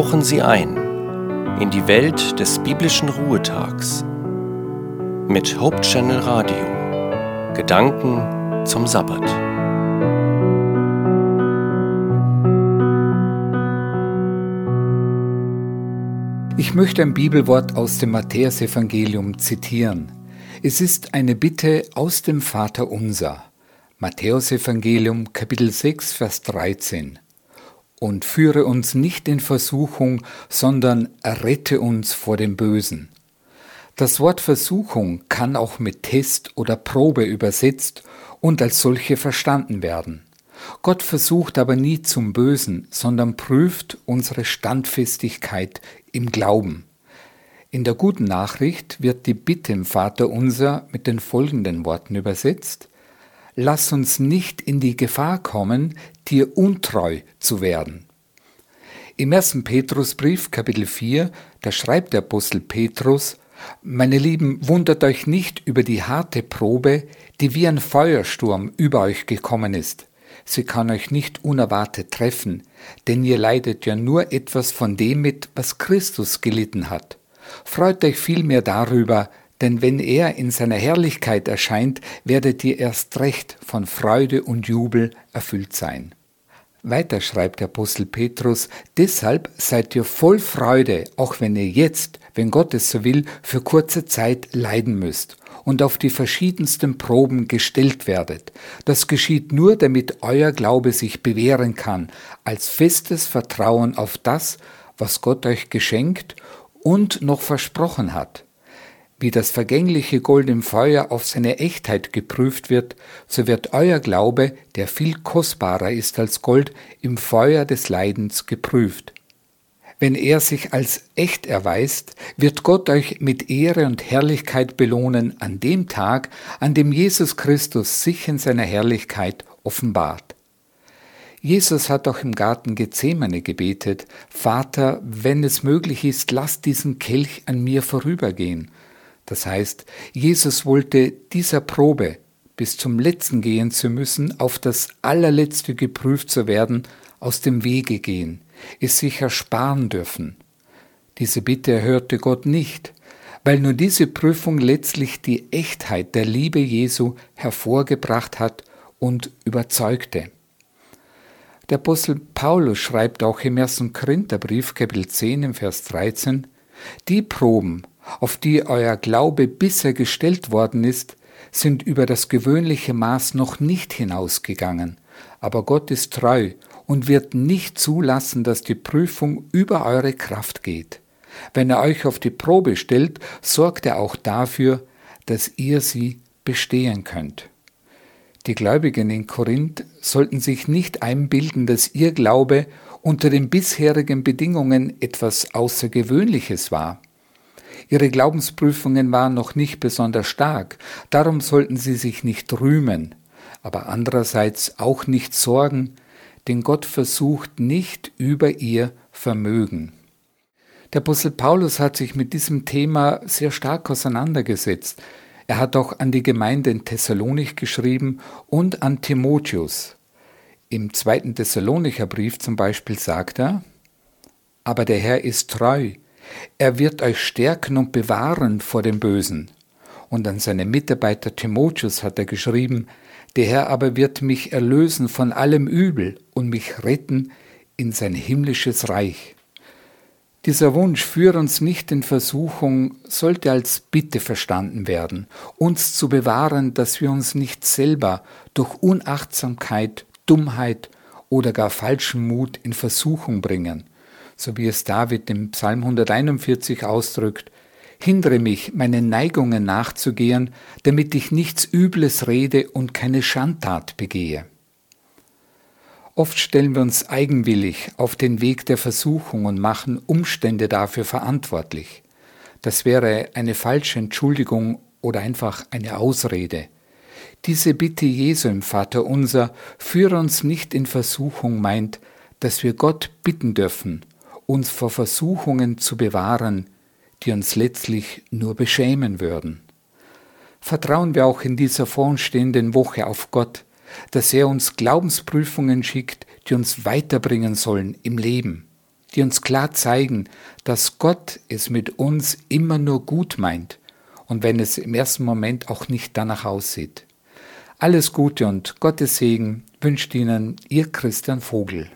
tauchen Sie ein in die Welt des biblischen Ruhetags mit Hope Channel Radio. Gedanken zum Sabbat. Ich möchte ein Bibelwort aus dem Matthäusevangelium zitieren. Es ist eine Bitte aus dem Vater unser. Matthäusevangelium Kapitel 6 Vers 13 und führe uns nicht in Versuchung, sondern errette uns vor dem Bösen. Das Wort Versuchung kann auch mit Test oder Probe übersetzt und als solche verstanden werden. Gott versucht aber nie zum Bösen, sondern prüft unsere Standfestigkeit im Glauben. In der guten Nachricht wird die Bitte im Vater unser mit den folgenden Worten übersetzt lass uns nicht in die Gefahr kommen, dir untreu zu werden. Im ersten Petrusbrief, Kapitel 4, da schreibt der Apostel Petrus, meine Lieben, wundert euch nicht über die harte Probe, die wie ein Feuersturm über euch gekommen ist. Sie kann euch nicht unerwartet treffen, denn ihr leidet ja nur etwas von dem mit, was Christus gelitten hat. Freut euch vielmehr darüber, denn wenn er in seiner Herrlichkeit erscheint, werdet ihr erst recht von Freude und Jubel erfüllt sein. Weiter schreibt der Apostel Petrus, deshalb seid ihr voll Freude, auch wenn ihr jetzt, wenn Gott es so will, für kurze Zeit leiden müsst und auf die verschiedensten Proben gestellt werdet. Das geschieht nur, damit euer Glaube sich bewähren kann, als festes Vertrauen auf das, was Gott euch geschenkt und noch versprochen hat. Wie das vergängliche Gold im Feuer auf seine Echtheit geprüft wird, so wird euer Glaube, der viel kostbarer ist als Gold, im Feuer des Leidens geprüft. Wenn er sich als echt erweist, wird Gott euch mit Ehre und Herrlichkeit belohnen an dem Tag, an dem Jesus Christus sich in seiner Herrlichkeit offenbart. Jesus hat auch im Garten Gethsemane gebetet, Vater, wenn es möglich ist, lass diesen Kelch an mir vorübergehen. Das heißt, Jesus wollte dieser Probe bis zum letzten gehen zu müssen, auf das allerletzte geprüft zu werden, aus dem Wege gehen, es sich ersparen dürfen. Diese Bitte erhörte Gott nicht, weil nur diese Prüfung letztlich die Echtheit der Liebe Jesu hervorgebracht hat und überzeugte. Der Apostel Paulus schreibt auch im ersten Korintherbrief, Kapitel 10, im Vers 13, die Proben, auf die euer Glaube bisher gestellt worden ist, sind über das gewöhnliche Maß noch nicht hinausgegangen, aber Gott ist treu und wird nicht zulassen, dass die Prüfung über eure Kraft geht. Wenn er euch auf die Probe stellt, sorgt er auch dafür, dass ihr sie bestehen könnt. Die Gläubigen in Korinth sollten sich nicht einbilden, dass ihr Glaube unter den bisherigen Bedingungen etwas Außergewöhnliches war. Ihre Glaubensprüfungen waren noch nicht besonders stark, darum sollten sie sich nicht rühmen, aber andererseits auch nicht sorgen, denn Gott versucht nicht über ihr Vermögen. Der Apostel Paulus hat sich mit diesem Thema sehr stark auseinandergesetzt. Er hat auch an die Gemeinde in Thessalonik geschrieben und an Timotheus. Im zweiten Thessalonicher Brief zum Beispiel sagt er, aber der Herr ist treu, er wird euch stärken und bewahren vor dem Bösen. Und an seinen Mitarbeiter Timotheus hat er geschrieben, der Herr aber wird mich erlösen von allem Übel und mich retten in sein himmlisches Reich. Dieser Wunsch, führe uns nicht in Versuchung, sollte als Bitte verstanden werden, uns zu bewahren, dass wir uns nicht selber durch Unachtsamkeit, Dummheit oder gar falschen Mut in Versuchung bringen, so wie es David im Psalm 141 ausdrückt, hindere mich, meinen Neigungen nachzugehen, damit ich nichts Übles rede und keine Schandtat begehe. Oft stellen wir uns eigenwillig auf den Weg der Versuchung und machen Umstände dafür verantwortlich. Das wäre eine falsche Entschuldigung oder einfach eine Ausrede. Diese Bitte Jesu im Vater unser, führe uns nicht in Versuchung, meint, dass wir Gott bitten dürfen, uns vor Versuchungen zu bewahren, die uns letztlich nur beschämen würden. Vertrauen wir auch in dieser vorstehenden Woche auf Gott, dass er uns Glaubensprüfungen schickt, die uns weiterbringen sollen im Leben. die uns klar zeigen, dass Gott es mit uns immer nur gut meint und wenn es im ersten Moment auch nicht danach aussieht. Alles Gute und Gottes Segen wünscht Ihnen Ihr Christian Vogel.